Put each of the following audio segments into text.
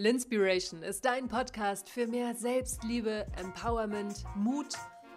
Linspiration ist dein Podcast für mehr Selbstliebe, Empowerment, Mut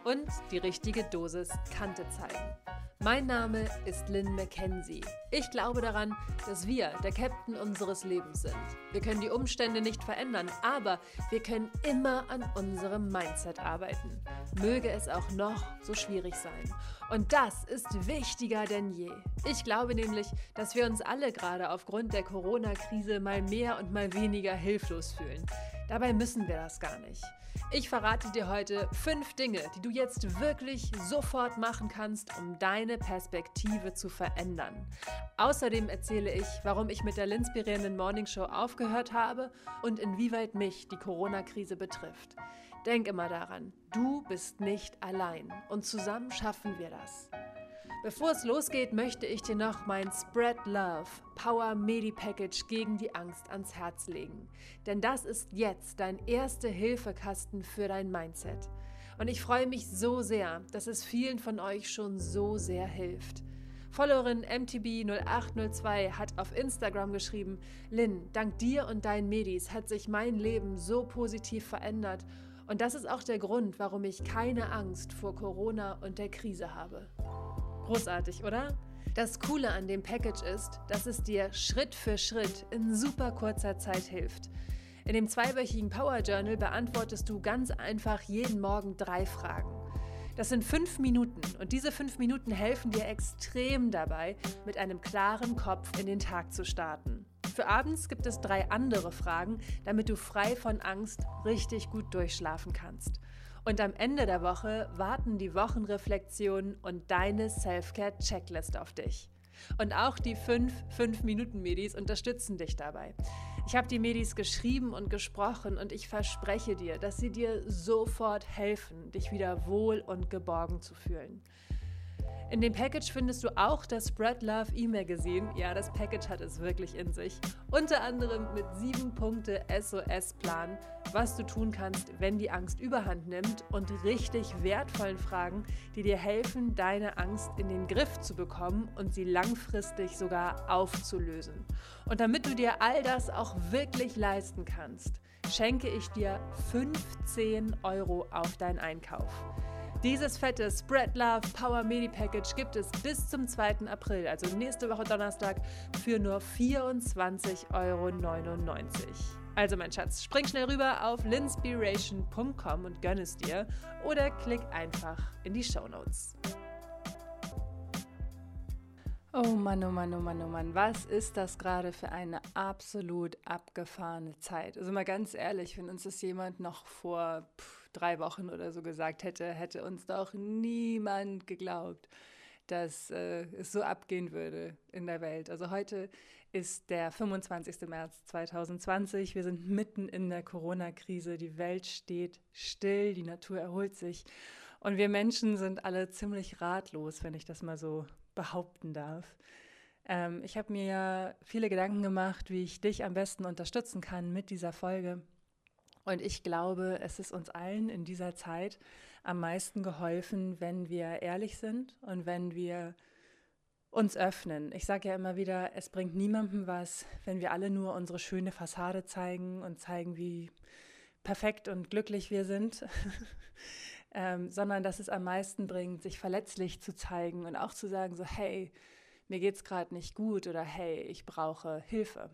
und die richtige Dosis Kante zeigen. Mein Name ist Lynn McKenzie. Ich glaube daran, dass wir der Captain unseres Lebens sind. Wir können die Umstände nicht verändern, aber wir können immer an unserem Mindset arbeiten. Möge es auch noch so schwierig sein. Und das ist wichtiger denn je. Ich glaube nämlich, dass wir uns alle gerade aufgrund der Corona-Krise mal mehr und mal weniger hilflos fühlen. Dabei müssen wir das gar nicht. Ich verrate dir heute fünf Dinge, die du jetzt wirklich sofort machen kannst, um deine Perspektive zu verändern. Außerdem erzähle ich, warum ich mit der Linspirierenden Morning Show aufgehört habe und inwieweit mich die Corona-Krise betrifft. Denk immer daran, du bist nicht allein und zusammen schaffen wir das. Bevor es losgeht, möchte ich dir noch mein Spread Love Power Medi Package gegen die Angst ans Herz legen. Denn das ist jetzt dein erster Hilfekasten für dein Mindset. Und ich freue mich so sehr, dass es vielen von euch schon so sehr hilft. Followerin MTB0802 hat auf Instagram geschrieben, Lynn, dank dir und deinen Medis hat sich mein Leben so positiv verändert und das ist auch der Grund, warum ich keine Angst vor Corona und der Krise habe. Großartig, oder? Das Coole an dem Package ist, dass es dir Schritt für Schritt in super kurzer Zeit hilft. In dem zweiwöchigen Power Journal beantwortest du ganz einfach jeden Morgen drei Fragen. Das sind fünf Minuten und diese fünf Minuten helfen dir extrem dabei, mit einem klaren Kopf in den Tag zu starten. Für abends gibt es drei andere Fragen, damit du frei von Angst richtig gut durchschlafen kannst. Und am Ende der Woche warten die Wochenreflexionen und deine Self-Care-Checklist auf dich. Und auch die 5 5-Minuten-Medis unterstützen dich dabei. Ich habe die Medis geschrieben und gesprochen und ich verspreche dir, dass sie dir sofort helfen, dich wieder wohl und geborgen zu fühlen. In dem Package findest du auch das Spread Love E-Magazine. Ja, das Package hat es wirklich in sich. Unter anderem mit sieben Punkte SOS-Plan, was du tun kannst, wenn die Angst überhand nimmt und richtig wertvollen Fragen, die dir helfen, deine Angst in den Griff zu bekommen und sie langfristig sogar aufzulösen. Und damit du dir all das auch wirklich leisten kannst, schenke ich dir 15 Euro auf deinen Einkauf. Dieses fette Spread Love Power Medi Package gibt es bis zum 2. April, also nächste Woche Donnerstag, für nur 24,99 Euro. Also mein Schatz, spring schnell rüber auf linspiration.com und gönn es dir oder klick einfach in die Show Notes. Oh Mann, oh Mann, oh Mann, oh Mann, was ist das gerade für eine absolut abgefahrene Zeit? Also mal ganz ehrlich, wenn uns das jemand noch vor pff, drei Wochen oder so gesagt hätte, hätte uns doch niemand geglaubt, dass äh, es so abgehen würde in der Welt. Also heute ist der 25. März 2020. Wir sind mitten in der Corona-Krise. Die Welt steht still, die Natur erholt sich. Und wir Menschen sind alle ziemlich ratlos, wenn ich das mal so behaupten darf. Ähm, ich habe mir ja viele Gedanken gemacht, wie ich dich am besten unterstützen kann mit dieser Folge. Und ich glaube, es ist uns allen in dieser Zeit am meisten geholfen, wenn wir ehrlich sind und wenn wir uns öffnen. Ich sage ja immer wieder, es bringt niemandem was, wenn wir alle nur unsere schöne Fassade zeigen und zeigen, wie perfekt und glücklich wir sind, ähm, sondern dass es am meisten bringt, sich verletzlich zu zeigen und auch zu sagen, so hey, mir geht es gerade nicht gut oder hey, ich brauche Hilfe.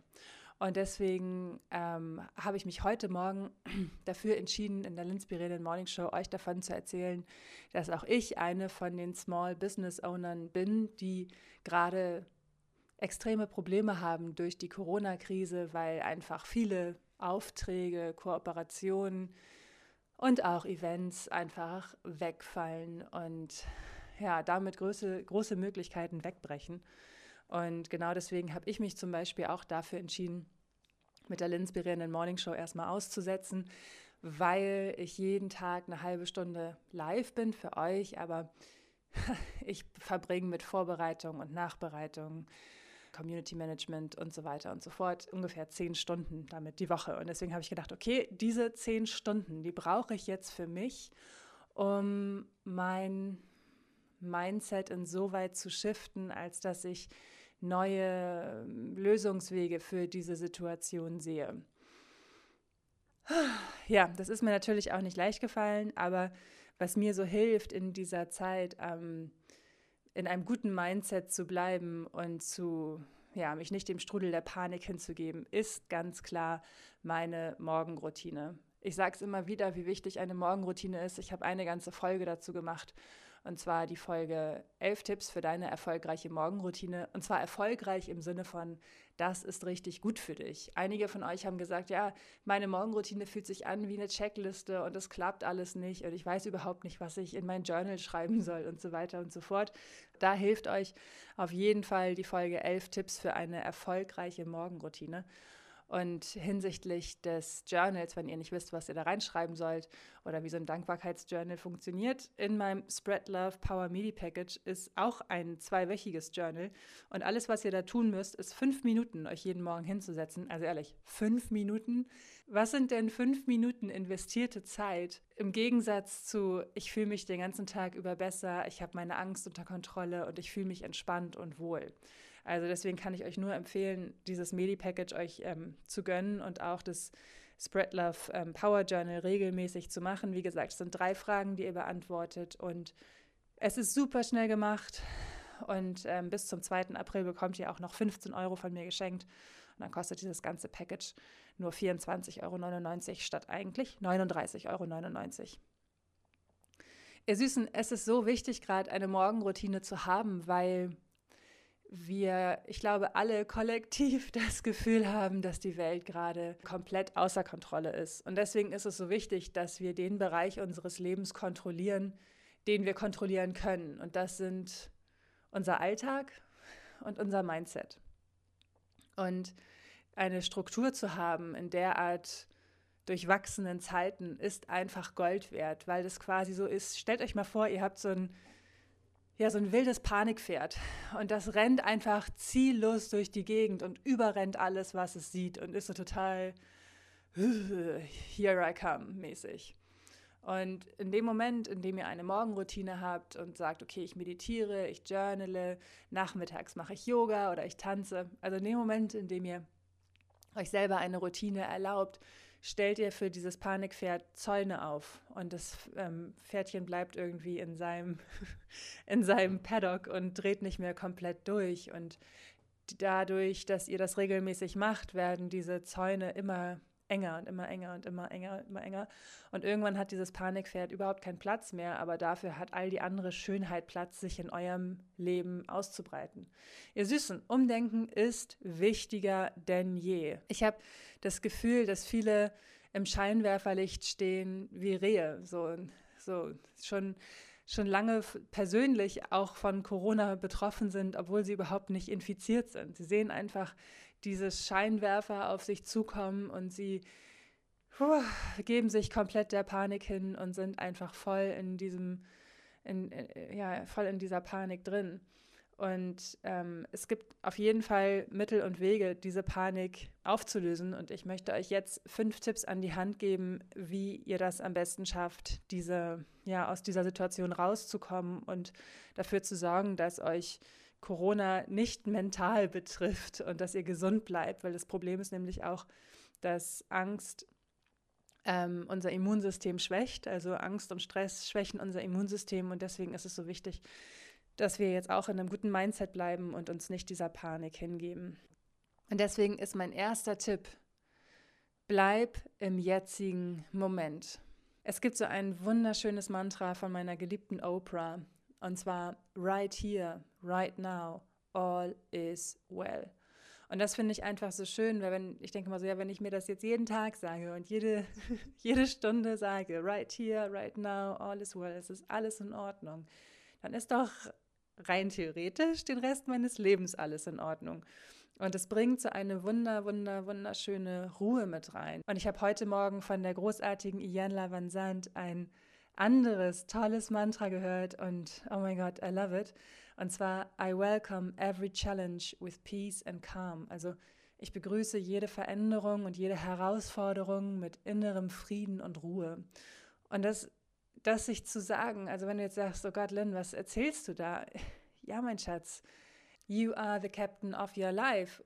Und deswegen ähm, habe ich mich heute Morgen dafür entschieden, in der Linspirierenden Morning Show euch davon zu erzählen, dass auch ich eine von den Small Business Ownern bin, die gerade extreme Probleme haben durch die Corona-Krise, weil einfach viele Aufträge, Kooperationen und auch Events einfach wegfallen und ja, damit große, große Möglichkeiten wegbrechen. Und genau deswegen habe ich mich zum Beispiel auch dafür entschieden, mit der Linspirierenden Morning Show erstmal auszusetzen, weil ich jeden Tag eine halbe Stunde live bin für euch, aber ich verbringe mit Vorbereitung und Nachbereitung, Community Management und so weiter und so fort ungefähr zehn Stunden damit die Woche. Und deswegen habe ich gedacht, okay, diese zehn Stunden, die brauche ich jetzt für mich, um mein Mindset insoweit zu shiften, als dass ich neue Lösungswege für diese Situation sehe. Ja, das ist mir natürlich auch nicht leicht gefallen, aber was mir so hilft in dieser Zeit, ähm, in einem guten Mindset zu bleiben und zu, ja, mich nicht dem Strudel der Panik hinzugeben, ist ganz klar meine Morgenroutine. Ich sage es immer wieder, wie wichtig eine Morgenroutine ist. Ich habe eine ganze Folge dazu gemacht und zwar die Folge 11 Tipps für deine erfolgreiche Morgenroutine. Und zwar erfolgreich im Sinne von, das ist richtig gut für dich. Einige von euch haben gesagt, ja, meine Morgenroutine fühlt sich an wie eine Checkliste und es klappt alles nicht und ich weiß überhaupt nicht, was ich in mein Journal schreiben soll und so weiter und so fort. Da hilft euch auf jeden Fall die Folge 11 Tipps für eine erfolgreiche Morgenroutine. Und hinsichtlich des Journals, wenn ihr nicht wisst, was ihr da reinschreiben sollt oder wie so ein Dankbarkeitsjournal funktioniert, in meinem Spread Love Power Midi Package ist auch ein zweiwöchiges Journal. Und alles, was ihr da tun müsst, ist fünf Minuten, euch jeden Morgen hinzusetzen. Also ehrlich, fünf Minuten. Was sind denn fünf Minuten investierte Zeit im Gegensatz zu, ich fühle mich den ganzen Tag über besser, ich habe meine Angst unter Kontrolle und ich fühle mich entspannt und wohl. Also deswegen kann ich euch nur empfehlen, dieses Medi-Package euch ähm, zu gönnen und auch das Spread Love ähm, Power Journal regelmäßig zu machen. Wie gesagt, es sind drei Fragen, die ihr beantwortet und es ist super schnell gemacht. Und ähm, bis zum 2. April bekommt ihr auch noch 15 Euro von mir geschenkt. Und dann kostet dieses ganze Package nur 24,99 Euro statt eigentlich 39,99 Euro. Ihr Süßen, es ist so wichtig, gerade eine Morgenroutine zu haben, weil wir, ich glaube, alle kollektiv das Gefühl haben, dass die Welt gerade komplett außer Kontrolle ist. Und deswegen ist es so wichtig, dass wir den Bereich unseres Lebens kontrollieren, den wir kontrollieren können. Und das sind unser Alltag und unser Mindset. Und eine Struktur zu haben in derart durchwachsenen Zeiten ist einfach Gold wert, weil das quasi so ist. Stellt euch mal vor, ihr habt so ein ja, so ein wildes Panikpferd. Und das rennt einfach ziellos durch die Gegend und überrennt alles, was es sieht und ist so total here I come mäßig. Und in dem Moment, in dem ihr eine Morgenroutine habt und sagt, okay, ich meditiere, ich journale, nachmittags mache ich Yoga oder ich tanze, also in dem Moment, in dem ihr euch selber eine Routine erlaubt, stellt ihr für dieses Panikpferd Zäune auf und das ähm, Pferdchen bleibt irgendwie in seinem, in seinem Paddock und dreht nicht mehr komplett durch. Und dadurch, dass ihr das regelmäßig macht, werden diese Zäune immer enger und immer enger und immer enger und immer enger. Und irgendwann hat dieses Panikpferd überhaupt keinen Platz mehr, aber dafür hat all die andere Schönheit Platz, sich in eurem Leben auszubreiten. Ihr Süßen, Umdenken ist wichtiger denn je. Ich habe das Gefühl, dass viele im Scheinwerferlicht stehen wie Rehe, so, so schon schon lange persönlich auch von Corona betroffen sind, obwohl sie überhaupt nicht infiziert sind. Sie sehen einfach diese Scheinwerfer auf sich zukommen und sie puh, geben sich komplett der Panik hin und sind einfach voll in diesem, in, äh, ja, voll in dieser Panik drin. Und ähm, es gibt auf jeden Fall Mittel und Wege, diese Panik aufzulösen. Und ich möchte euch jetzt fünf Tipps an die Hand geben, wie ihr das am besten schafft, diese, ja, aus dieser Situation rauszukommen und dafür zu sorgen, dass euch Corona nicht mental betrifft und dass ihr gesund bleibt, weil das Problem ist nämlich auch, dass Angst ähm, unser Immunsystem schwächt. Also Angst und Stress schwächen unser Immunsystem und deswegen ist es so wichtig, dass wir jetzt auch in einem guten Mindset bleiben und uns nicht dieser Panik hingeben. Und deswegen ist mein erster Tipp, bleib im jetzigen Moment. Es gibt so ein wunderschönes Mantra von meiner geliebten Oprah, und zwar right here, right now, all is well. Und das finde ich einfach so schön, weil wenn, ich denke mal so, ja, wenn ich mir das jetzt jeden Tag sage und jede, jede Stunde sage, right here, right now, all is well, es ist alles in Ordnung, dann ist doch rein theoretisch den Rest meines Lebens alles in Ordnung. Und es bringt so eine wunder, wunder, wunderschöne Ruhe mit rein. Und ich habe heute Morgen von der großartigen Ian Van Sant ein anderes tolles Mantra gehört und oh mein Gott, I love it. Und zwar, I welcome every challenge with peace and calm. Also ich begrüße jede Veränderung und jede Herausforderung mit innerem Frieden und Ruhe. Und das, das sich zu sagen, also wenn du jetzt sagst, oh Gott, Lynn, was erzählst du da? Ja, mein Schatz, you are the captain of your life.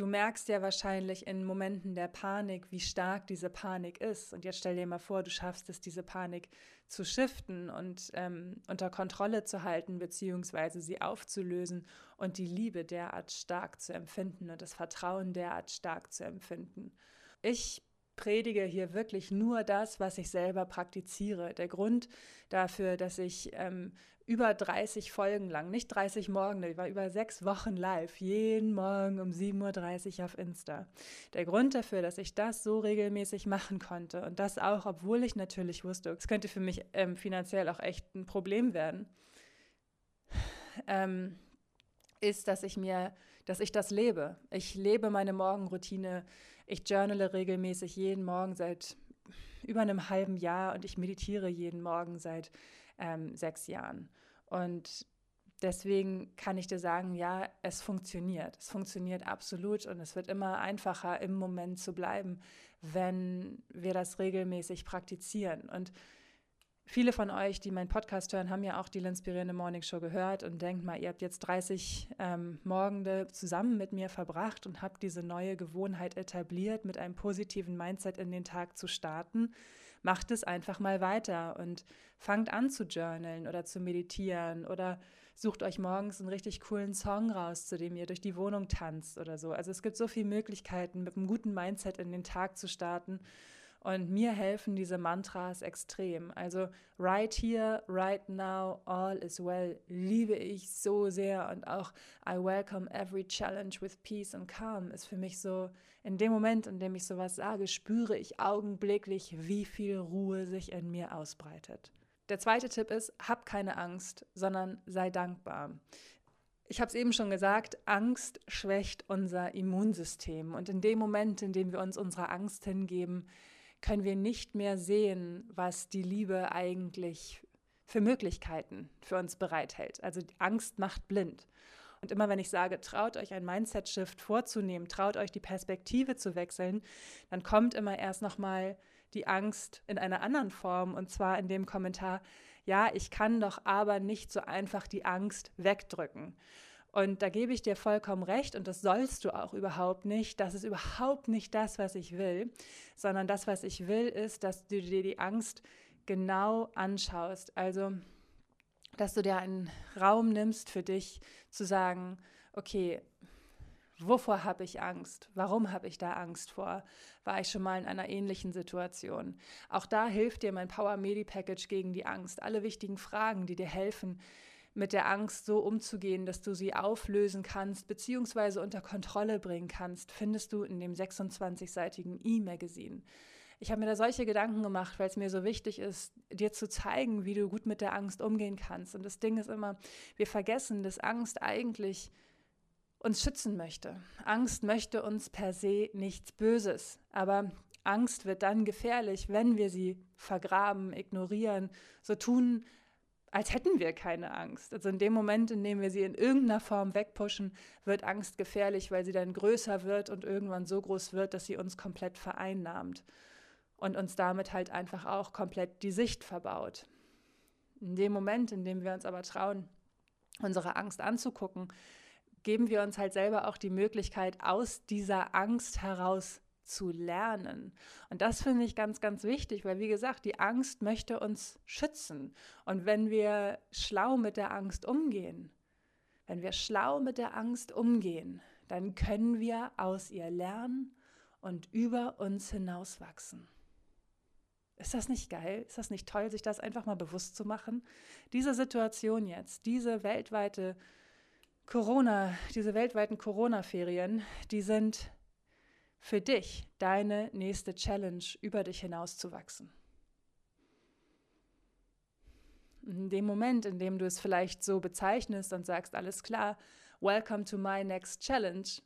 Du merkst ja wahrscheinlich in Momenten der Panik, wie stark diese Panik ist. Und jetzt stell dir mal vor, du schaffst es, diese Panik zu shiften und ähm, unter Kontrolle zu halten, beziehungsweise sie aufzulösen und die Liebe derart stark zu empfinden und das Vertrauen derart stark zu empfinden. Ich predige hier wirklich nur das, was ich selber praktiziere. Der Grund dafür, dass ich ähm, über 30 Folgen lang, nicht 30 Morgen, ich war über sechs Wochen live, jeden Morgen um 7.30 Uhr auf Insta. Der Grund dafür, dass ich das so regelmäßig machen konnte und das auch, obwohl ich natürlich wusste, es könnte für mich ähm, finanziell auch echt ein Problem werden, ähm, ist, dass ich mir, dass ich das lebe. Ich lebe meine Morgenroutine. Ich journale regelmäßig jeden Morgen seit über einem halben Jahr und ich meditiere jeden Morgen seit ähm, sechs Jahren. Und deswegen kann ich dir sagen, ja, es funktioniert. Es funktioniert absolut und es wird immer einfacher, im Moment zu bleiben, wenn wir das regelmäßig praktizieren. Und viele von euch, die meinen Podcast hören, haben ja auch die Linspirierende Morning Show gehört und denkt mal, ihr habt jetzt 30 ähm, Morgende zusammen mit mir verbracht und habt diese neue Gewohnheit etabliert, mit einem positiven Mindset in den Tag zu starten macht es einfach mal weiter und fangt an zu journalen oder zu meditieren oder sucht euch morgens einen richtig coolen Song raus, zu dem ihr durch die Wohnung tanzt oder so. Also es gibt so viele Möglichkeiten, mit einem guten Mindset in den Tag zu starten und mir helfen diese Mantras extrem. Also right here, right now, all is well liebe ich so sehr und auch I welcome every challenge with peace and calm ist für mich so, in dem Moment, in dem ich sowas sage, spüre ich augenblicklich, wie viel Ruhe sich in mir ausbreitet. Der zweite Tipp ist, hab keine Angst, sondern sei dankbar. Ich habe es eben schon gesagt, Angst schwächt unser Immunsystem. Und in dem Moment, in dem wir uns unserer Angst hingeben, können wir nicht mehr sehen, was die Liebe eigentlich für Möglichkeiten für uns bereithält. Also Angst macht blind. Und immer wenn ich sage, traut euch ein Mindset-Shift vorzunehmen, traut euch die Perspektive zu wechseln, dann kommt immer erst nochmal die Angst in einer anderen Form und zwar in dem Kommentar, ja, ich kann doch aber nicht so einfach die Angst wegdrücken. Und da gebe ich dir vollkommen recht und das sollst du auch überhaupt nicht. Das ist überhaupt nicht das, was ich will, sondern das, was ich will, ist, dass du dir die Angst genau anschaust. Also, dass du dir einen Raum nimmst für dich zu sagen, okay, Wovor habe ich Angst? Warum habe ich da Angst vor? War ich schon mal in einer ähnlichen Situation? Auch da hilft dir mein Power Medi Package gegen die Angst. Alle wichtigen Fragen, die dir helfen, mit der Angst so umzugehen, dass du sie auflösen kannst bzw. unter Kontrolle bringen kannst, findest du in dem 26-seitigen E-Magazin. Ich habe mir da solche Gedanken gemacht, weil es mir so wichtig ist, dir zu zeigen, wie du gut mit der Angst umgehen kannst. Und das Ding ist immer, wir vergessen, dass Angst eigentlich uns schützen möchte. Angst möchte uns per se nichts Böses, aber Angst wird dann gefährlich, wenn wir sie vergraben, ignorieren, so tun, als hätten wir keine Angst. Also in dem Moment, in dem wir sie in irgendeiner Form wegpushen, wird Angst gefährlich, weil sie dann größer wird und irgendwann so groß wird, dass sie uns komplett vereinnahmt und uns damit halt einfach auch komplett die Sicht verbaut. In dem Moment, in dem wir uns aber trauen, unsere Angst anzugucken, geben wir uns halt selber auch die Möglichkeit, aus dieser Angst heraus zu lernen. Und das finde ich ganz, ganz wichtig, weil wie gesagt, die Angst möchte uns schützen. Und wenn wir schlau mit der Angst umgehen, wenn wir schlau mit der Angst umgehen, dann können wir aus ihr lernen und über uns hinauswachsen. Ist das nicht geil? Ist das nicht toll, sich das einfach mal bewusst zu machen? Diese Situation jetzt, diese weltweite Corona, diese weltweiten Corona-Ferien, die sind für dich deine nächste Challenge, über dich hinauszuwachsen. In dem Moment, in dem du es vielleicht so bezeichnest und sagst, alles klar, welcome to my next challenge,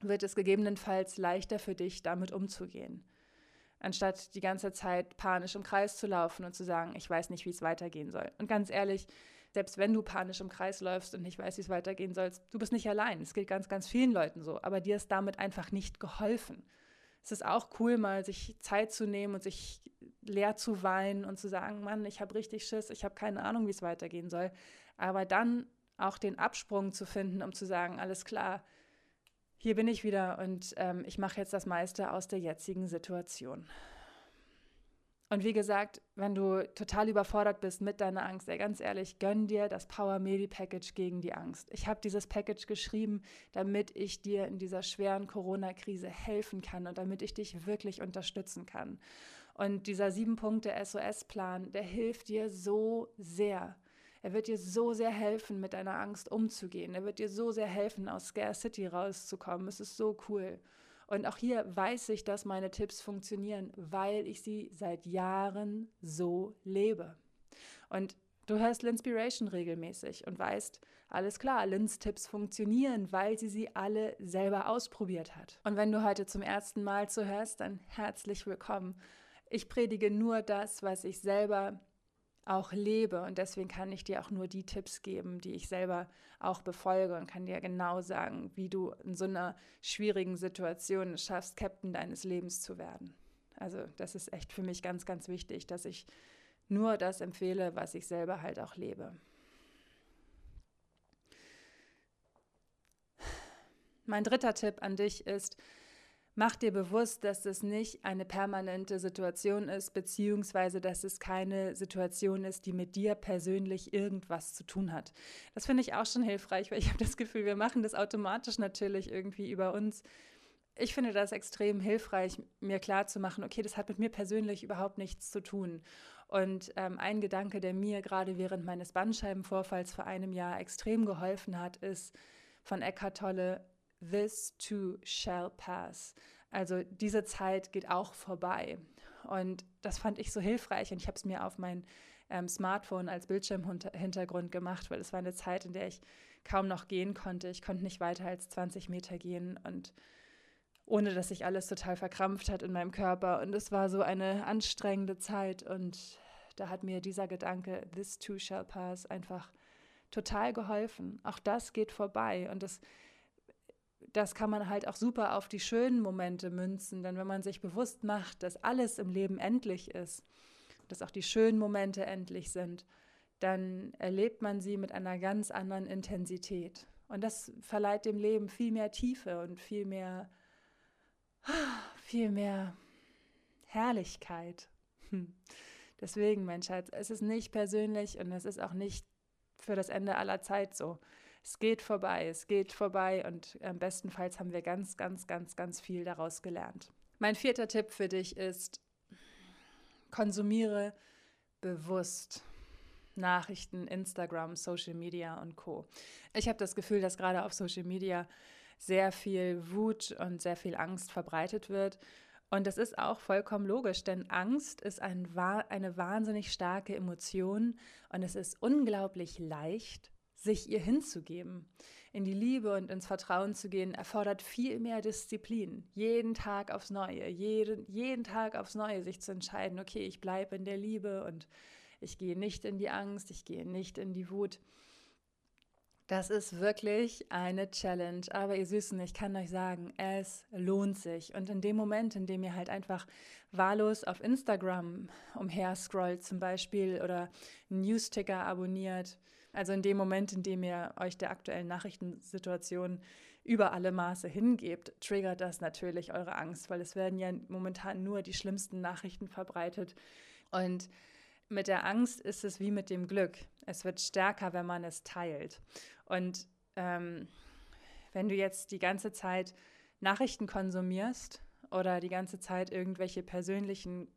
wird es gegebenenfalls leichter für dich, damit umzugehen. Anstatt die ganze Zeit panisch im Kreis zu laufen und zu sagen, ich weiß nicht, wie es weitergehen soll. Und ganz ehrlich, selbst wenn du panisch im Kreis läufst und nicht weißt, wie es weitergehen soll, du bist nicht allein. Es geht ganz, ganz vielen Leuten so. Aber dir ist damit einfach nicht geholfen. Es ist auch cool, mal sich Zeit zu nehmen und sich leer zu weinen und zu sagen, Mann, ich habe richtig Schiss, ich habe keine Ahnung, wie es weitergehen soll. Aber dann auch den Absprung zu finden, um zu sagen, alles klar, hier bin ich wieder und ähm, ich mache jetzt das meiste aus der jetzigen Situation. Und wie gesagt, wenn du total überfordert bist mit deiner Angst, ey, ganz ehrlich, gönn dir das Power Medi Package gegen die Angst. Ich habe dieses Package geschrieben, damit ich dir in dieser schweren Corona-Krise helfen kann und damit ich dich wirklich unterstützen kann. Und dieser sieben Punkte SOS-Plan, der hilft dir so sehr. Er wird dir so sehr helfen, mit deiner Angst umzugehen. Er wird dir so sehr helfen, aus Scare City rauszukommen. Es ist so cool. Und auch hier weiß ich, dass meine Tipps funktionieren, weil ich sie seit Jahren so lebe. Und du hörst Linspiration regelmäßig und weißt, alles klar, Lins Tipps funktionieren, weil sie sie alle selber ausprobiert hat. Und wenn du heute zum ersten Mal zuhörst, dann herzlich willkommen. Ich predige nur das, was ich selber auch lebe. Und deswegen kann ich dir auch nur die Tipps geben, die ich selber auch befolge und kann dir genau sagen, wie du in so einer schwierigen Situation es schaffst, Captain deines Lebens zu werden. Also das ist echt für mich ganz, ganz wichtig, dass ich nur das empfehle, was ich selber halt auch lebe. Mein dritter Tipp an dich ist, Mach dir bewusst, dass es nicht eine permanente Situation ist, beziehungsweise dass es keine Situation ist, die mit dir persönlich irgendwas zu tun hat. Das finde ich auch schon hilfreich, weil ich habe das Gefühl, wir machen das automatisch natürlich irgendwie über uns. Ich finde das extrem hilfreich, mir klarzumachen, okay, das hat mit mir persönlich überhaupt nichts zu tun. Und ähm, ein Gedanke, der mir gerade während meines Bandscheibenvorfalls vor einem Jahr extrem geholfen hat, ist von Eckhart Tolle, This too shall pass. Also diese Zeit geht auch vorbei. Und das fand ich so hilfreich und ich habe es mir auf mein ähm, Smartphone als Bildschirmhintergrund gemacht, weil es war eine Zeit, in der ich kaum noch gehen konnte. Ich konnte nicht weiter als 20 Meter gehen und ohne dass sich alles total verkrampft hat in meinem Körper. Und es war so eine anstrengende Zeit und da hat mir dieser Gedanke, this too shall pass, einfach total geholfen. Auch das geht vorbei und das das kann man halt auch super auf die schönen Momente münzen, denn wenn man sich bewusst macht, dass alles im Leben endlich ist, dass auch die schönen Momente endlich sind, dann erlebt man sie mit einer ganz anderen Intensität. Und das verleiht dem Leben viel mehr Tiefe und viel mehr, viel mehr Herrlichkeit. Hm. Deswegen, mein Schatz, es ist nicht persönlich und es ist auch nicht für das Ende aller Zeit so es geht vorbei, es geht vorbei und am bestenfalls haben wir ganz, ganz, ganz, ganz viel daraus gelernt. Mein vierter Tipp für dich ist, konsumiere bewusst Nachrichten, Instagram, Social Media und Co. Ich habe das Gefühl, dass gerade auf Social Media sehr viel Wut und sehr viel Angst verbreitet wird. Und das ist auch vollkommen logisch, denn Angst ist ein, eine wahnsinnig starke Emotion und es ist unglaublich leicht, sich ihr hinzugeben, in die Liebe und ins Vertrauen zu gehen, erfordert viel mehr Disziplin. Jeden Tag aufs Neue, jeden, jeden Tag aufs Neue sich zu entscheiden, okay, ich bleibe in der Liebe und ich gehe nicht in die Angst, ich gehe nicht in die Wut. Das ist wirklich eine Challenge. Aber ihr Süßen, ich kann euch sagen, es lohnt sich. Und in dem Moment, in dem ihr halt einfach wahllos auf Instagram umher scrollt zum Beispiel oder Newsticker abonniert, also in dem Moment, in dem ihr euch der aktuellen Nachrichtensituation über alle Maße hingebt, triggert das natürlich eure Angst, weil es werden ja momentan nur die schlimmsten Nachrichten verbreitet. Und mit der Angst ist es wie mit dem Glück. Es wird stärker, wenn man es teilt. Und ähm, wenn du jetzt die ganze Zeit Nachrichten konsumierst oder die ganze Zeit irgendwelche persönlichen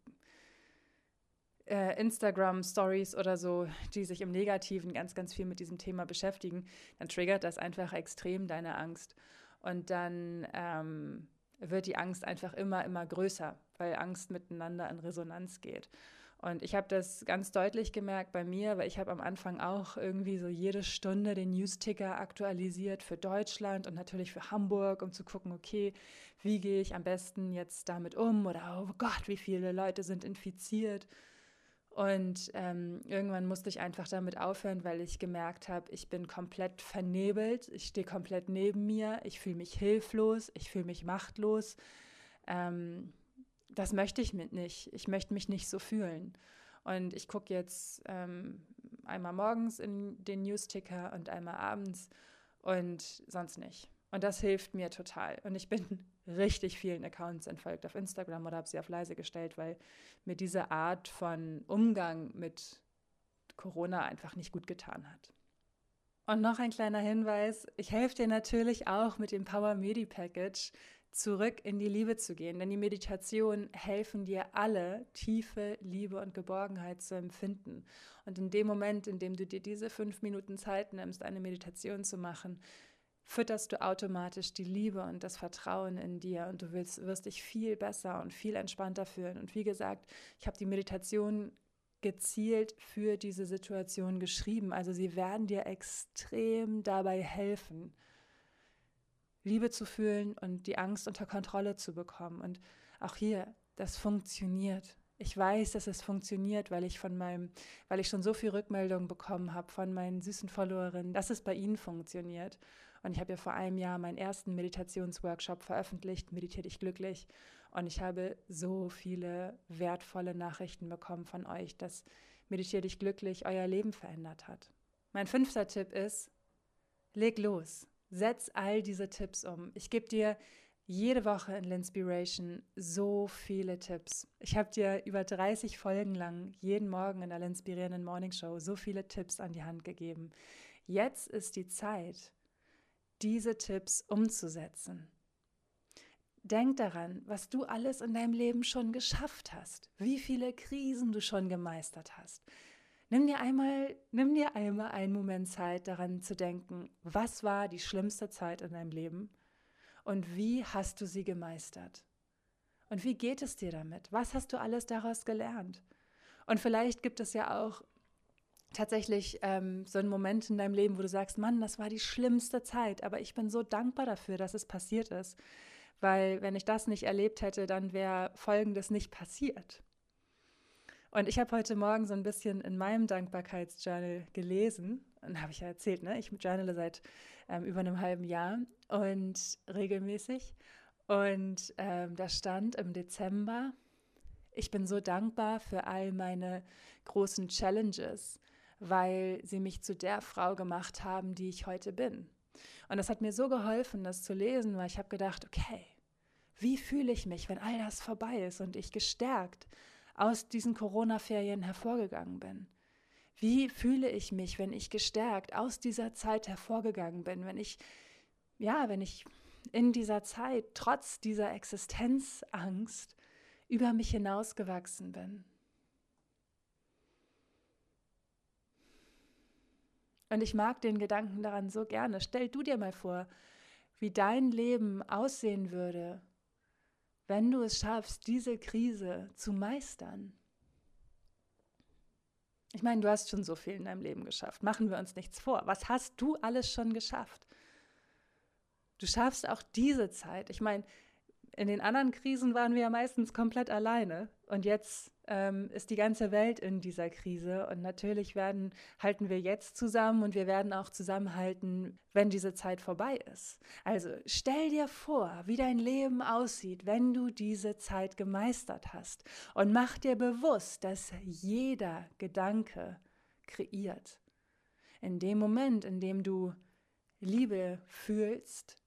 äh, Instagram-Stories oder so, die sich im Negativen ganz, ganz viel mit diesem Thema beschäftigen, dann triggert das einfach extrem deine Angst. Und dann ähm, wird die Angst einfach immer, immer größer, weil Angst miteinander in Resonanz geht. Und ich habe das ganz deutlich gemerkt bei mir, weil ich habe am Anfang auch irgendwie so jede Stunde den News-Ticker aktualisiert für Deutschland und natürlich für Hamburg, um zu gucken, okay, wie gehe ich am besten jetzt damit um oder oh Gott, wie viele Leute sind infiziert und ähm, irgendwann musste ich einfach damit aufhören, weil ich gemerkt habe, ich bin komplett vernebelt, ich stehe komplett neben mir, ich fühle mich hilflos, ich fühle mich machtlos. Ähm, das möchte ich mit nicht. Ich möchte mich nicht so fühlen. Und ich gucke jetzt ähm, einmal morgens in den Newsticker und einmal abends und sonst nicht. Und das hilft mir total. Und ich bin richtig vielen Accounts entfolgt auf Instagram oder habe sie auf leise gestellt, weil mir diese Art von Umgang mit Corona einfach nicht gut getan hat. Und noch ein kleiner Hinweis, ich helfe dir natürlich auch mit dem Power Medi Package zurück in die Liebe zu gehen, denn die Meditationen helfen dir alle, tiefe Liebe und Geborgenheit zu empfinden. Und in dem Moment, in dem du dir diese fünf Minuten Zeit nimmst, eine Meditation zu machen, fütterst du automatisch die Liebe und das Vertrauen in dir und du willst, wirst dich viel besser und viel entspannter fühlen. Und wie gesagt, ich habe die Meditation gezielt für diese Situation geschrieben. Also sie werden dir extrem dabei helfen, Liebe zu fühlen und die Angst unter Kontrolle zu bekommen. Und auch hier, das funktioniert. Ich weiß, dass es funktioniert, weil ich von meinem, weil ich schon so viel Rückmeldungen bekommen habe von meinen süßen Followerinnen, dass es bei ihnen funktioniert. Und ich habe ja vor einem Jahr meinen ersten Meditationsworkshop veröffentlicht, Meditiert dich glücklich. Und ich habe so viele wertvolle Nachrichten bekommen von euch, dass Meditiert dich glücklich euer Leben verändert hat. Mein fünfter Tipp ist, leg los. Setz all diese Tipps um. Ich gebe dir jede Woche in Linspiration so viele Tipps. Ich habe dir über 30 Folgen lang jeden Morgen in der Linspirierenden Morning Show so viele Tipps an die Hand gegeben. Jetzt ist die Zeit, diese Tipps umzusetzen. Denk daran, was du alles in deinem Leben schon geschafft hast, wie viele Krisen du schon gemeistert hast. Nimm dir einmal, nimm dir einmal einen Moment Zeit, daran zu denken, was war die schlimmste Zeit in deinem Leben und wie hast du sie gemeistert? Und wie geht es dir damit? Was hast du alles daraus gelernt? Und vielleicht gibt es ja auch tatsächlich ähm, so einen Moment in deinem Leben, wo du sagst, Mann, das war die schlimmste Zeit, aber ich bin so dankbar dafür, dass es passiert ist, weil wenn ich das nicht erlebt hätte, dann wäre Folgendes nicht passiert. Und ich habe heute Morgen so ein bisschen in meinem Dankbarkeitsjournal gelesen, und habe ich ja erzählt, ne? ich journale seit ähm, über einem halben Jahr und regelmäßig. Und ähm, da stand im Dezember, ich bin so dankbar für all meine großen Challenges, weil sie mich zu der Frau gemacht haben, die ich heute bin. Und das hat mir so geholfen, das zu lesen, weil ich habe gedacht, okay, wie fühle ich mich, wenn all das vorbei ist und ich gestärkt aus diesen Corona-Ferien hervorgegangen bin? Wie fühle ich mich, wenn ich gestärkt aus dieser Zeit hervorgegangen bin, wenn ich, ja, wenn ich in dieser Zeit trotz dieser Existenzangst über mich hinausgewachsen bin? Und ich mag den Gedanken daran so gerne. Stell du dir mal vor, wie dein Leben aussehen würde, wenn du es schaffst, diese Krise zu meistern. Ich meine, du hast schon so viel in deinem Leben geschafft. Machen wir uns nichts vor. Was hast du alles schon geschafft? Du schaffst auch diese Zeit. Ich meine, in den anderen Krisen waren wir ja meistens komplett alleine. Und jetzt ähm, ist die ganze Welt in dieser Krise. Und natürlich werden, halten wir jetzt zusammen und wir werden auch zusammenhalten, wenn diese Zeit vorbei ist. Also stell dir vor, wie dein Leben aussieht, wenn du diese Zeit gemeistert hast. Und mach dir bewusst, dass jeder Gedanke kreiert. In dem Moment, in dem du Liebe fühlst,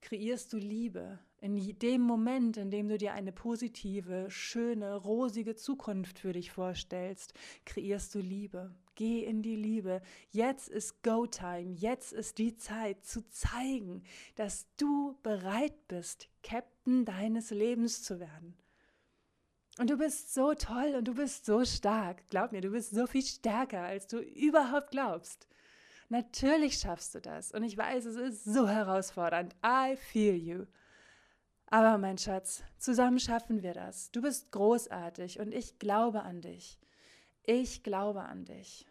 kreierst du Liebe. In dem Moment, in dem du dir eine positive, schöne, rosige Zukunft für dich vorstellst, kreierst du Liebe. Geh in die Liebe. Jetzt ist Go-Time. Jetzt ist die Zeit zu zeigen, dass du bereit bist, Captain deines Lebens zu werden. Und du bist so toll und du bist so stark. Glaub mir, du bist so viel stärker, als du überhaupt glaubst. Natürlich schaffst du das. Und ich weiß, es ist so herausfordernd. I feel you. Aber mein Schatz, zusammen schaffen wir das. Du bist großartig und ich glaube an dich. Ich glaube an dich.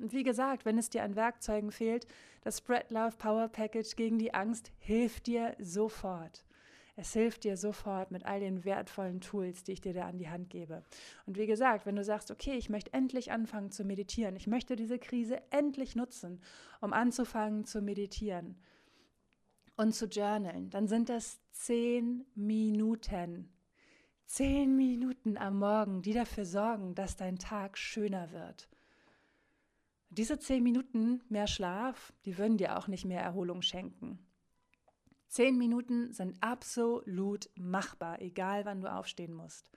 Und wie gesagt, wenn es dir an Werkzeugen fehlt, das Spread Love Power Package gegen die Angst hilft dir sofort. Es hilft dir sofort mit all den wertvollen Tools, die ich dir da an die Hand gebe. Und wie gesagt, wenn du sagst, okay, ich möchte endlich anfangen zu meditieren, ich möchte diese Krise endlich nutzen, um anzufangen zu meditieren und zu journalen, dann sind das zehn Minuten. Zehn Minuten am Morgen, die dafür sorgen, dass dein Tag schöner wird. Diese zehn Minuten mehr Schlaf, die würden dir auch nicht mehr Erholung schenken. Zehn Minuten sind absolut machbar, egal wann du aufstehen musst.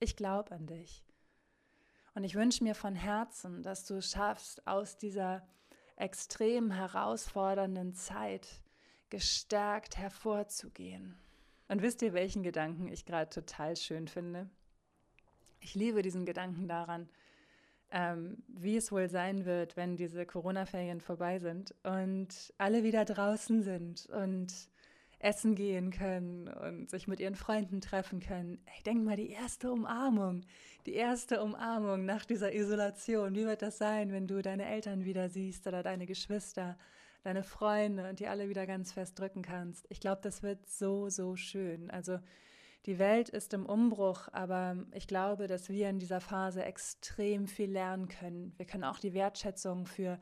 Ich glaube an dich. Und ich wünsche mir von Herzen, dass du es schaffst, aus dieser extrem herausfordernden Zeit gestärkt hervorzugehen. Und wisst ihr, welchen Gedanken ich gerade total schön finde? Ich liebe diesen Gedanken daran, ähm, wie es wohl sein wird, wenn diese Corona-Ferien vorbei sind und alle wieder draußen sind und essen gehen können und sich mit ihren Freunden treffen können. Ich denke mal, die erste Umarmung, die erste Umarmung nach dieser Isolation. Wie wird das sein, wenn du deine Eltern wieder siehst oder deine Geschwister, deine Freunde und die alle wieder ganz fest drücken kannst? Ich glaube, das wird so, so schön. Also die Welt ist im Umbruch, aber ich glaube, dass wir in dieser Phase extrem viel lernen können. Wir können auch die Wertschätzung für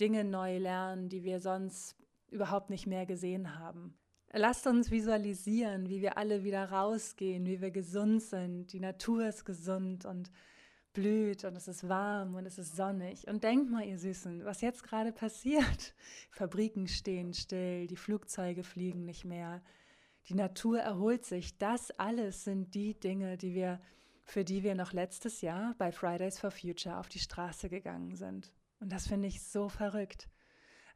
Dinge neu lernen, die wir sonst überhaupt nicht mehr gesehen haben. Lasst uns visualisieren, wie wir alle wieder rausgehen, wie wir gesund sind. Die Natur ist gesund und blüht und es ist warm und es ist sonnig. Und denkt mal, ihr Süßen, was jetzt gerade passiert. Fabriken stehen still, die Flugzeuge fliegen nicht mehr, die Natur erholt sich. Das alles sind die Dinge, die wir, für die wir noch letztes Jahr bei Fridays for Future auf die Straße gegangen sind. Und das finde ich so verrückt.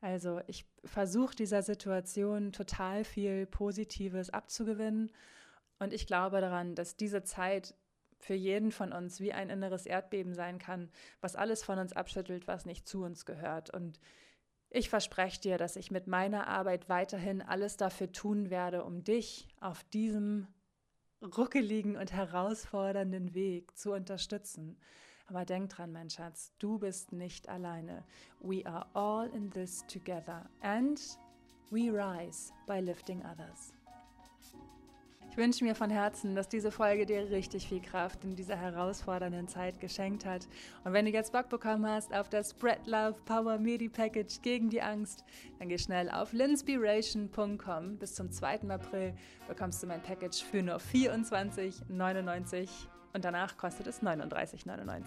Also ich versuche dieser Situation total viel Positives abzugewinnen. Und ich glaube daran, dass diese Zeit für jeden von uns wie ein inneres Erdbeben sein kann, was alles von uns abschüttelt, was nicht zu uns gehört. Und ich verspreche dir, dass ich mit meiner Arbeit weiterhin alles dafür tun werde, um dich auf diesem ruckeligen und herausfordernden Weg zu unterstützen. Aber denk dran, mein Schatz, du bist nicht alleine. We are all in this together and we rise by lifting others. Ich wünsche mir von Herzen, dass diese Folge dir richtig viel Kraft in dieser herausfordernden Zeit geschenkt hat. Und wenn du jetzt Bock bekommen hast auf das Spread Love Power Medi Package gegen die Angst, dann geh schnell auf linspiration.com. Bis zum 2. April bekommst du mein Package für nur 24,99 und danach kostet es 39,99.